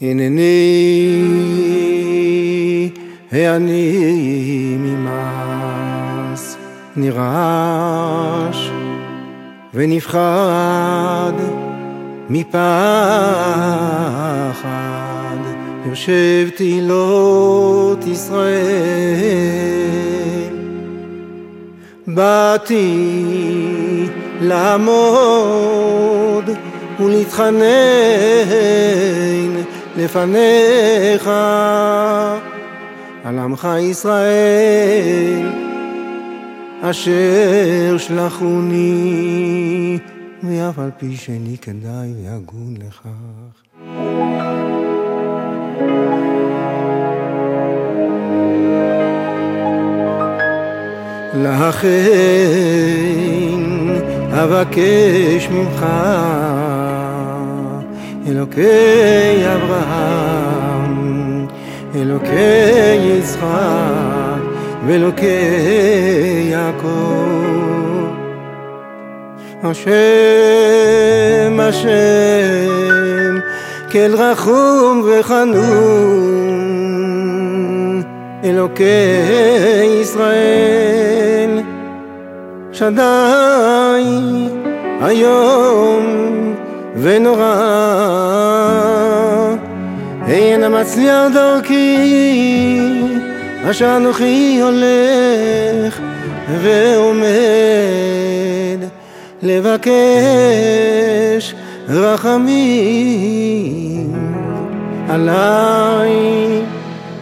הנני העני ממעש נרעש ונפחד מפחד. יושב תהילות ישראל באתי לעמוד ולהתחנן לפניך. על עמך ישראל אשר שלחוני ואף על פי שאני כדאי והגון לכך. לכן אבקש ממך אלוקי אברהם, אלוקי יצחק ואלוקי יעקב. השם, השם, כל רחום וחנון, אלוקי ישראל, שדי היום ונורא. אין המצליח דרכי אשר אנוכי הולך ועומד לבקש רחמים עליי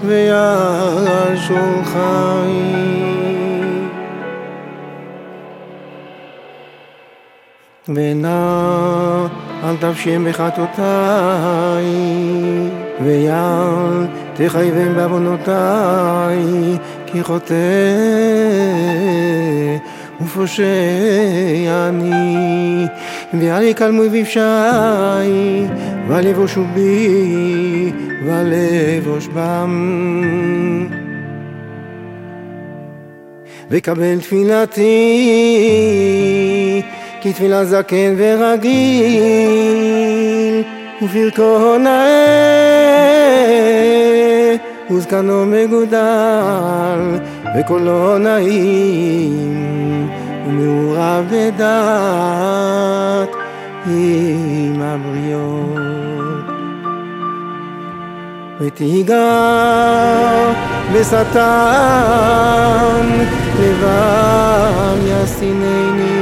ועל שולחי ונא אל תפשם בחטאותיי, ואל תחייבם בעוונותיי, כי חוטא ופושע אני, ואל יקלמו בפשעי, ואל יבושו בי, ואל אבוש בם. וקבל תפילתי כי תפילה זקן ורגיל, ופרקו נאה, וזקנו מגודל, וקולו נעים, ומעורב בדעת עם הבריות. ותיגע בשטן, לבם יסינני.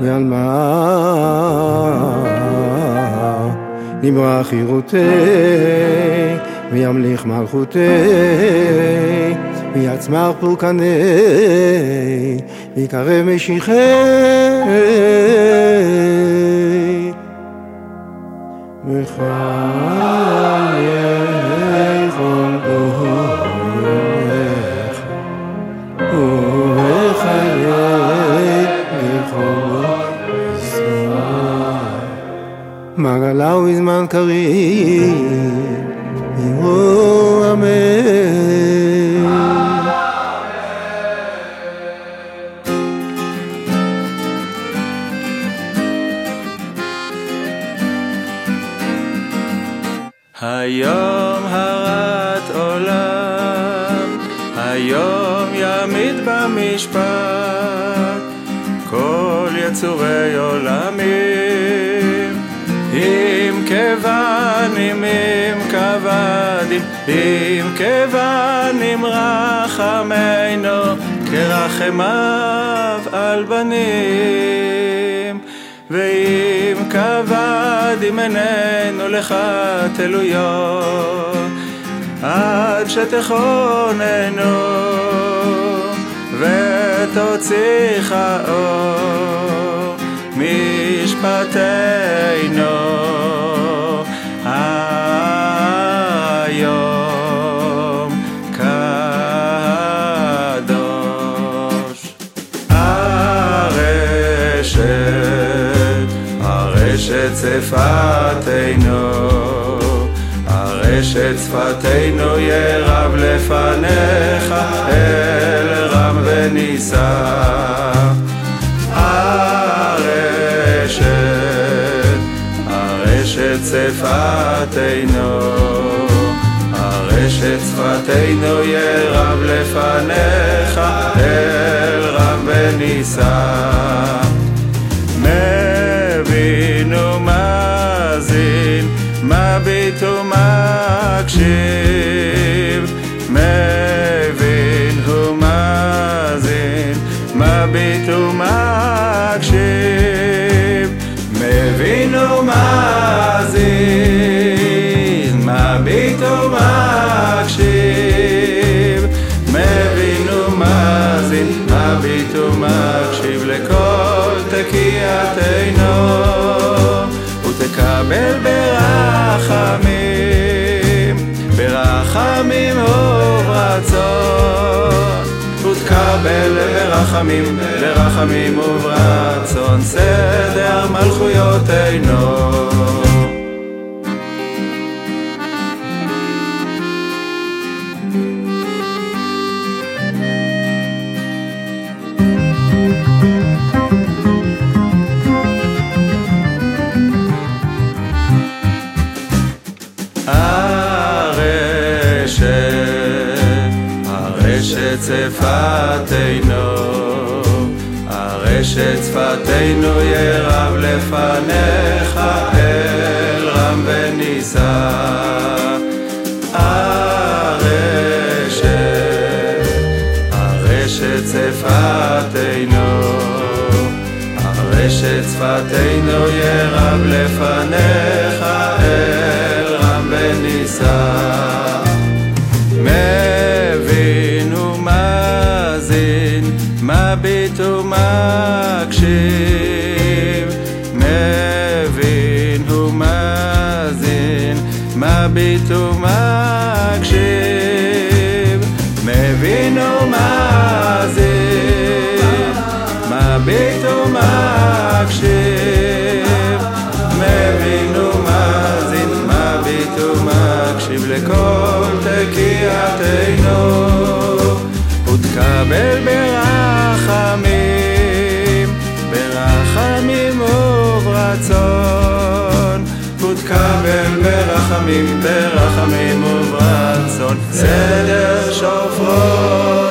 ועל מה נברא חירותי וימליך מלכותי ויצמח פורקני ויקרב משיחי. וחיי מעגלה ובזמן קריב. יבוא אמן. היום הרת עולם, היום ימיד במשפט, כל יצורי עולמים, אם כבנים, אם כבדים, אם כבנים רחמנו, כרחמיו על בנים. ואם כבד ימננו לך תלויות עד שתכוננו ותוציך אור משפטנו היום קדוש הרשת, הרשת שפתנו הרשת שפתנו ירב לפניך אל רם ונישא שפתנו הרשת שפתנו ירב לפניך אל רם ונישא ותקבל ברחמים ברחמים וברצון. סדר מלכויותינו הרשת שפתנו ירב לפניך אל רם ונישא. הרשת, הרשת שפתנו, הרשת שפתנו ירב לפניך ומקשיב. מבין ומאזין, מביט ומקשיב. מבין ומאזין, מביט ומקשיב. וברצון ותקבל ברחמים, ברחמים וברצון. סדר שופרותינו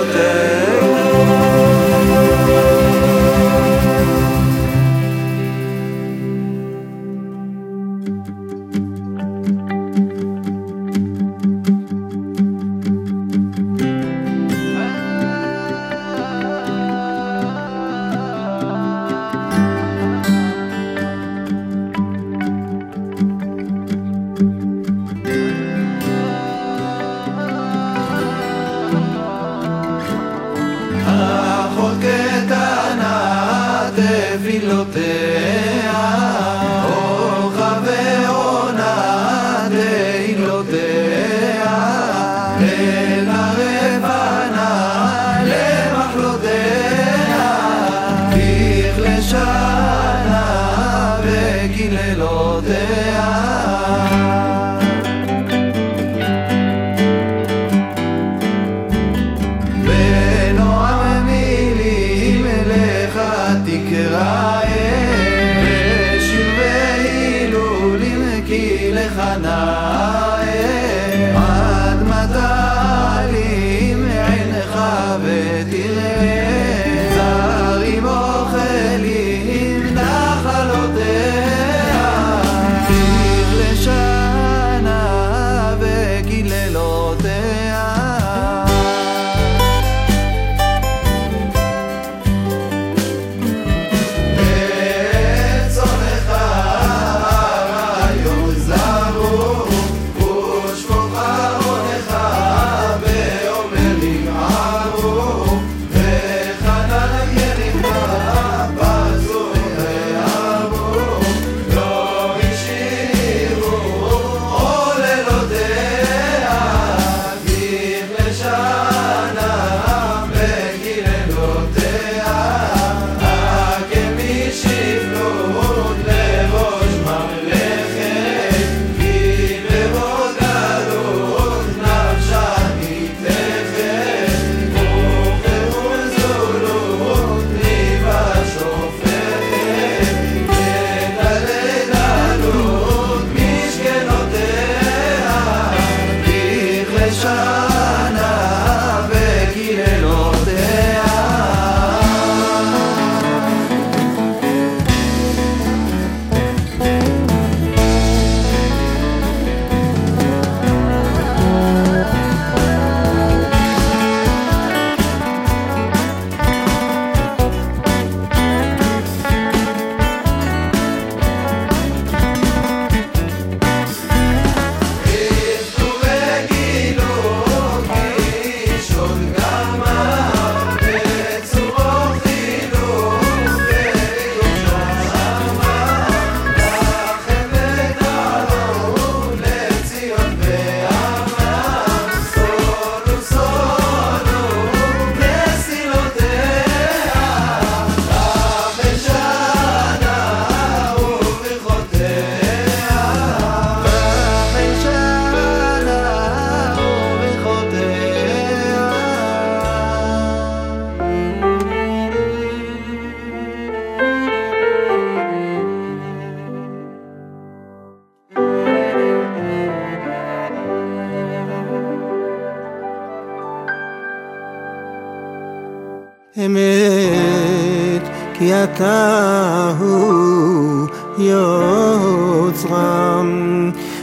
כי אתה הוא יוצרם,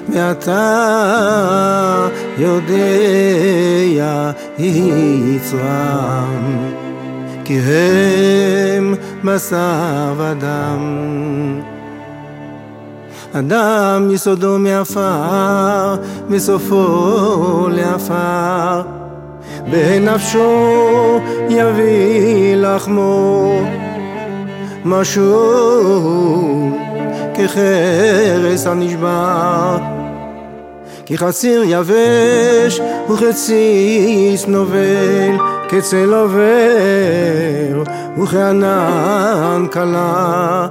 ואתה יודע יצרם, כי הם בשר ודם. אדם יסודו מעפר, מסופו לעפר. בנפשו יביא לחמו משהו כחרס הנשבר כי חציר יבש וחציס נובל כצל עובר וכענן קלה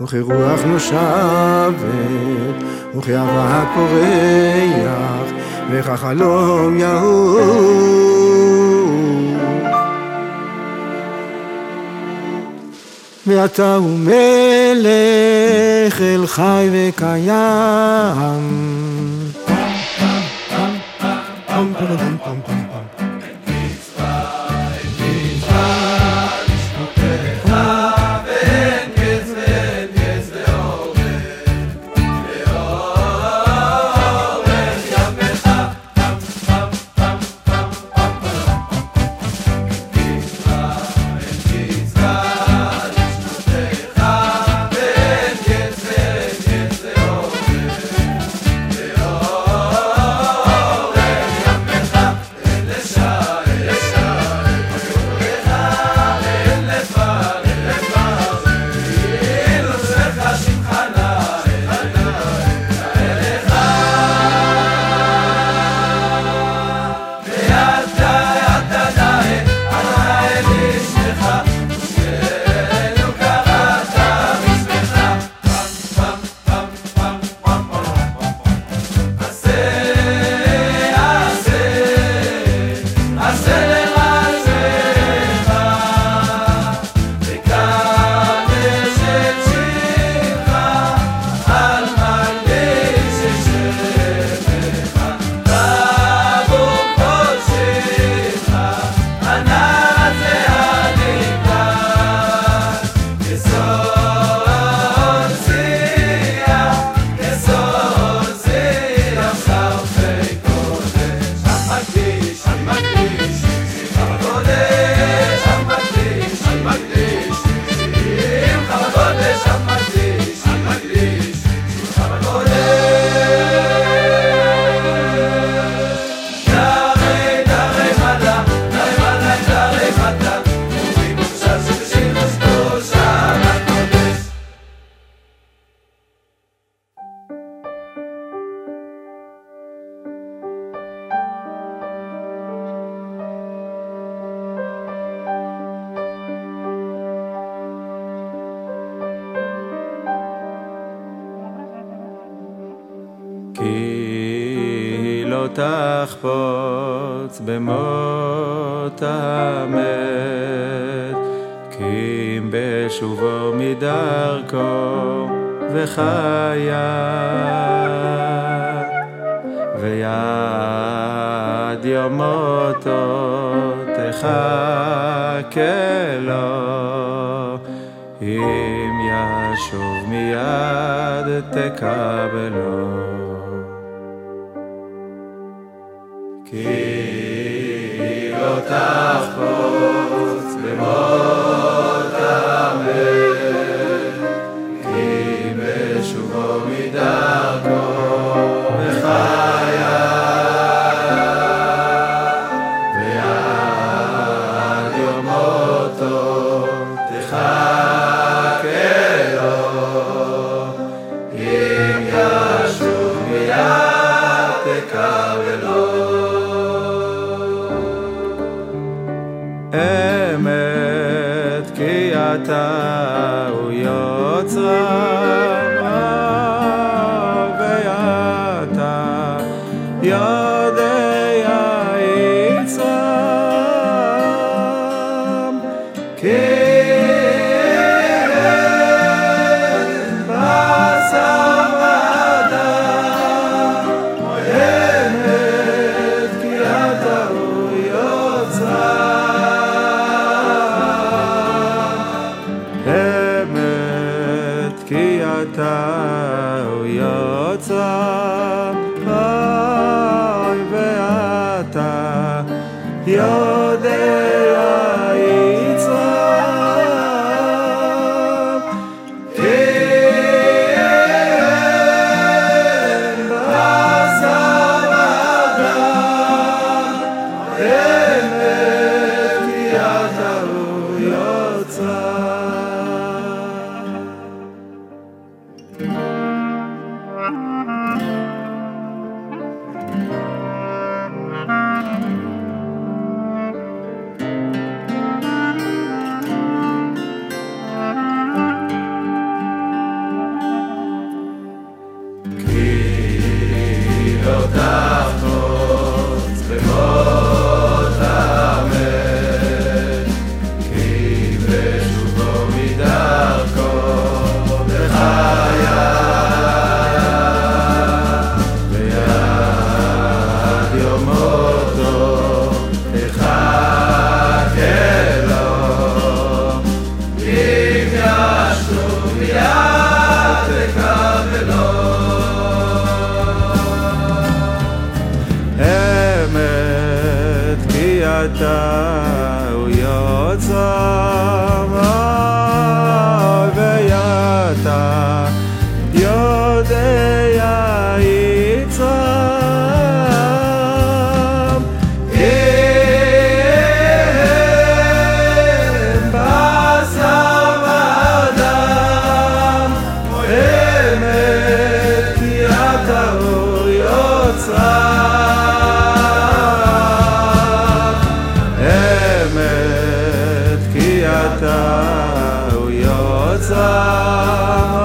וכרוח נושבת וכאבק פורח וכחלום יהוד ואתה הוא מלך אל חי וקיים ויד יום מותו תחכה לו, אם ישוב מיד תקבלו. כי לא תחפוץ time.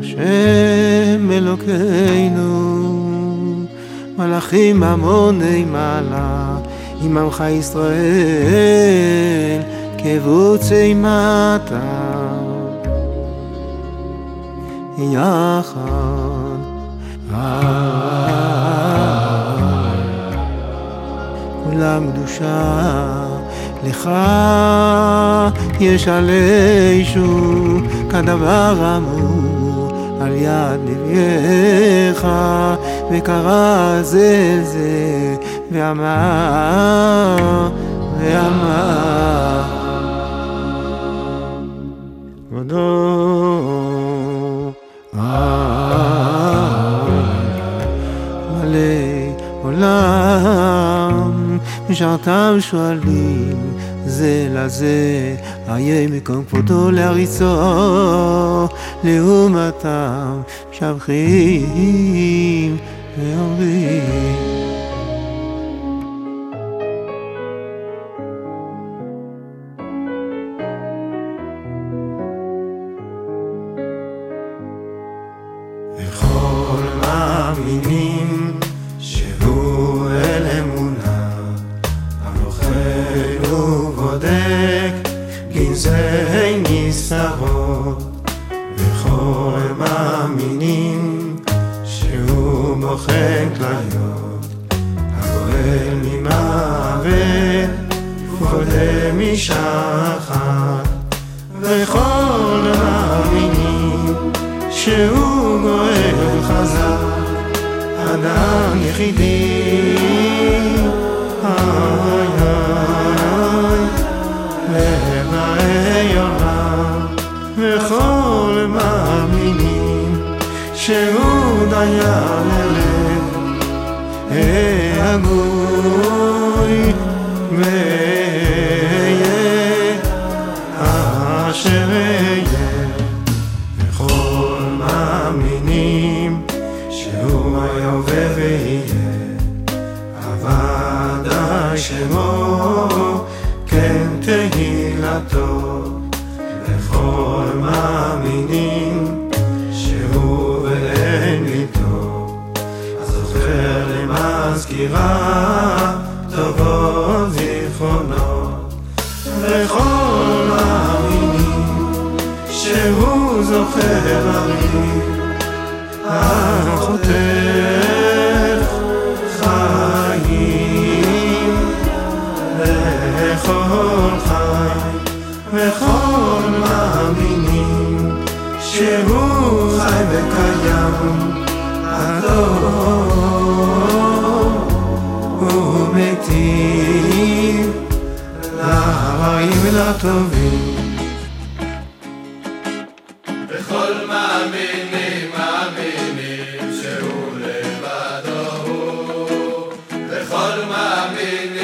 השם אלוקינו, מלאכים המוני מעלה, עמך ישראל, קבוצי מטה. יחד. אה, כולם קדושה לך יש עלי שוב כדבר אמור על יד נביאך וקרא זה זה ואמר ואמר. כבודו מלא עולם משרתם שואלים. זה לזה, איה מקום כבודו להריצו, לעומתם שבחים ואומרים. הערלי א חותער זיי מכור חיי מכור מהמיני שמו חיי בקייאם אדו וביתיר לא Amen.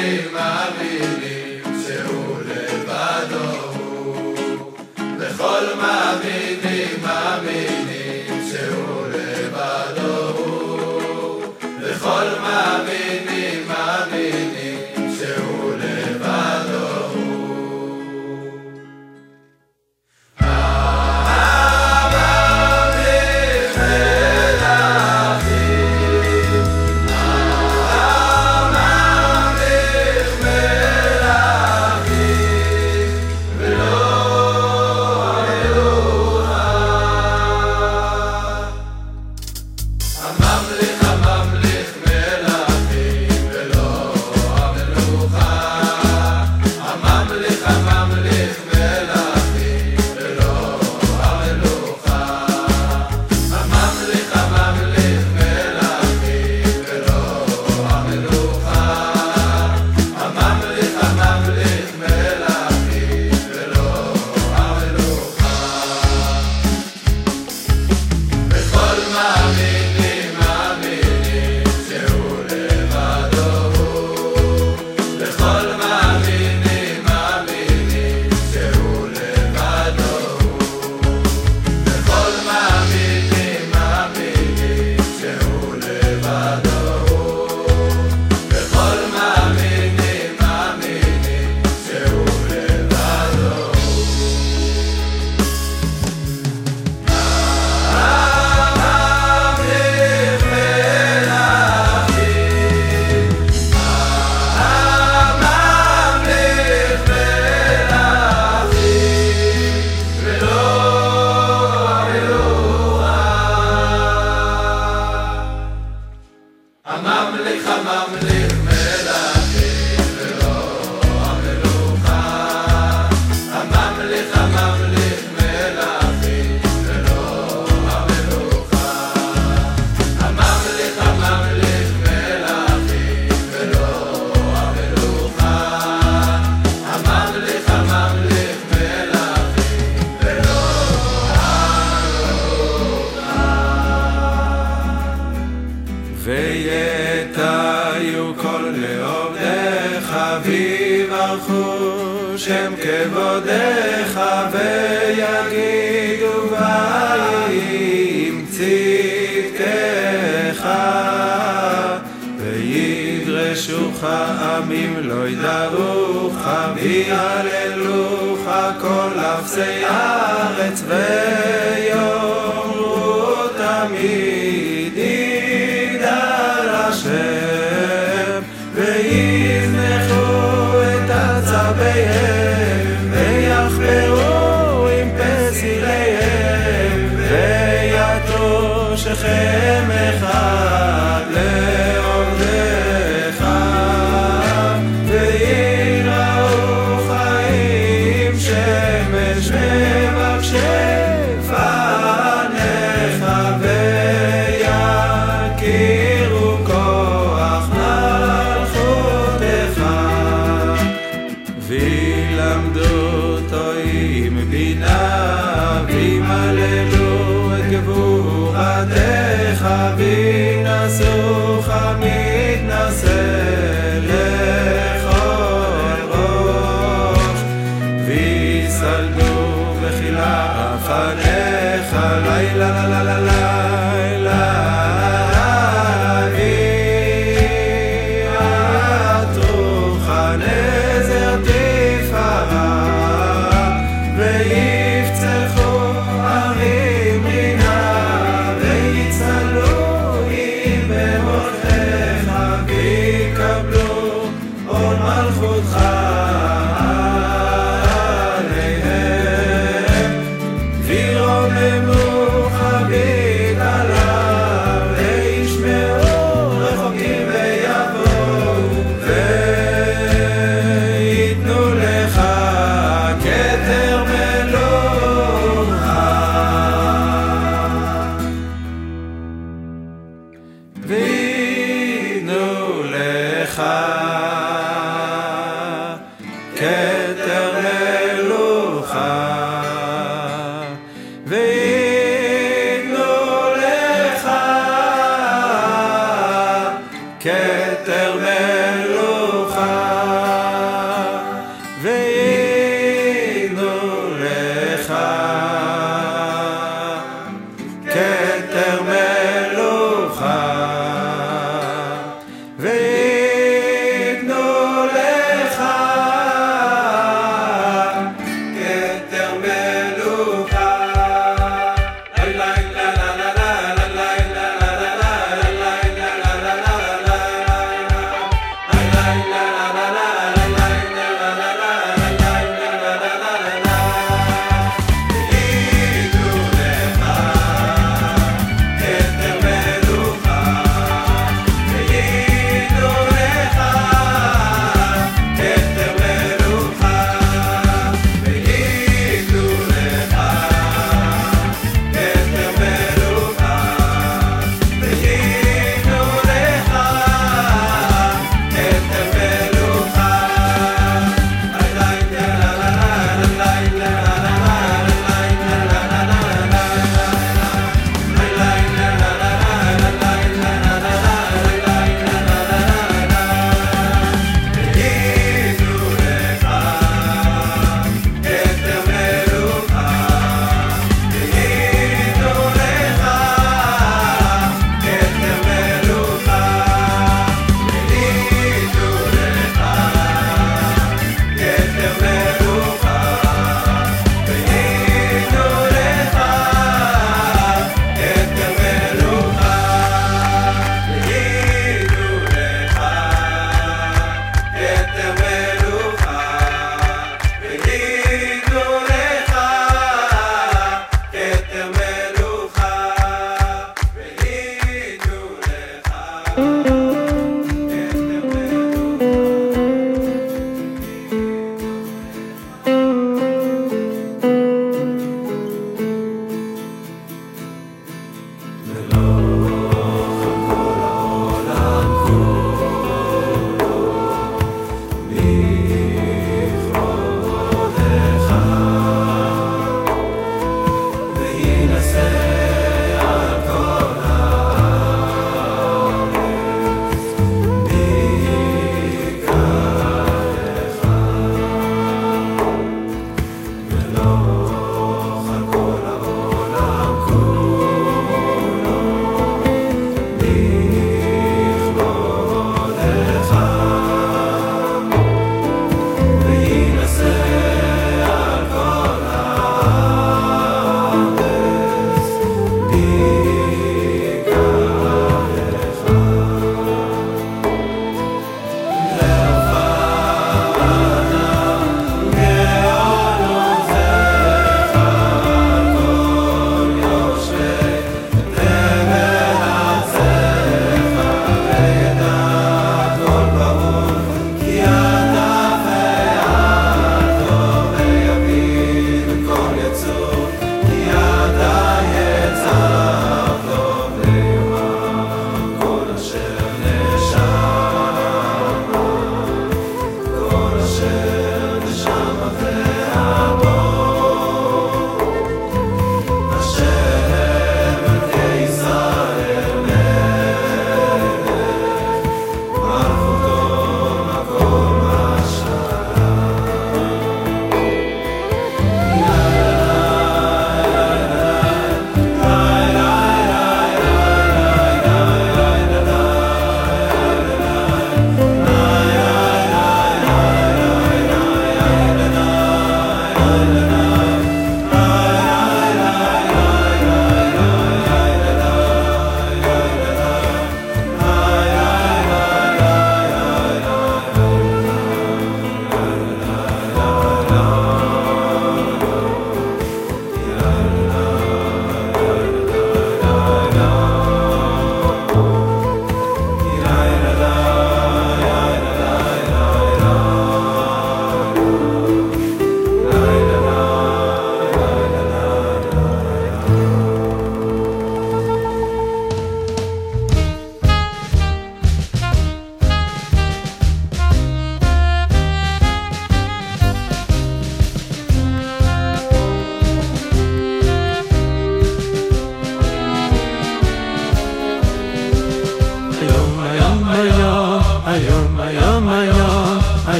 שם כבודך ויגידו ויהי צדקך וידרשוך עמים לא ידרוך ויעללוך כל אפסי הארץ ויום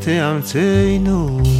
תאמצנו.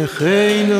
אין חיין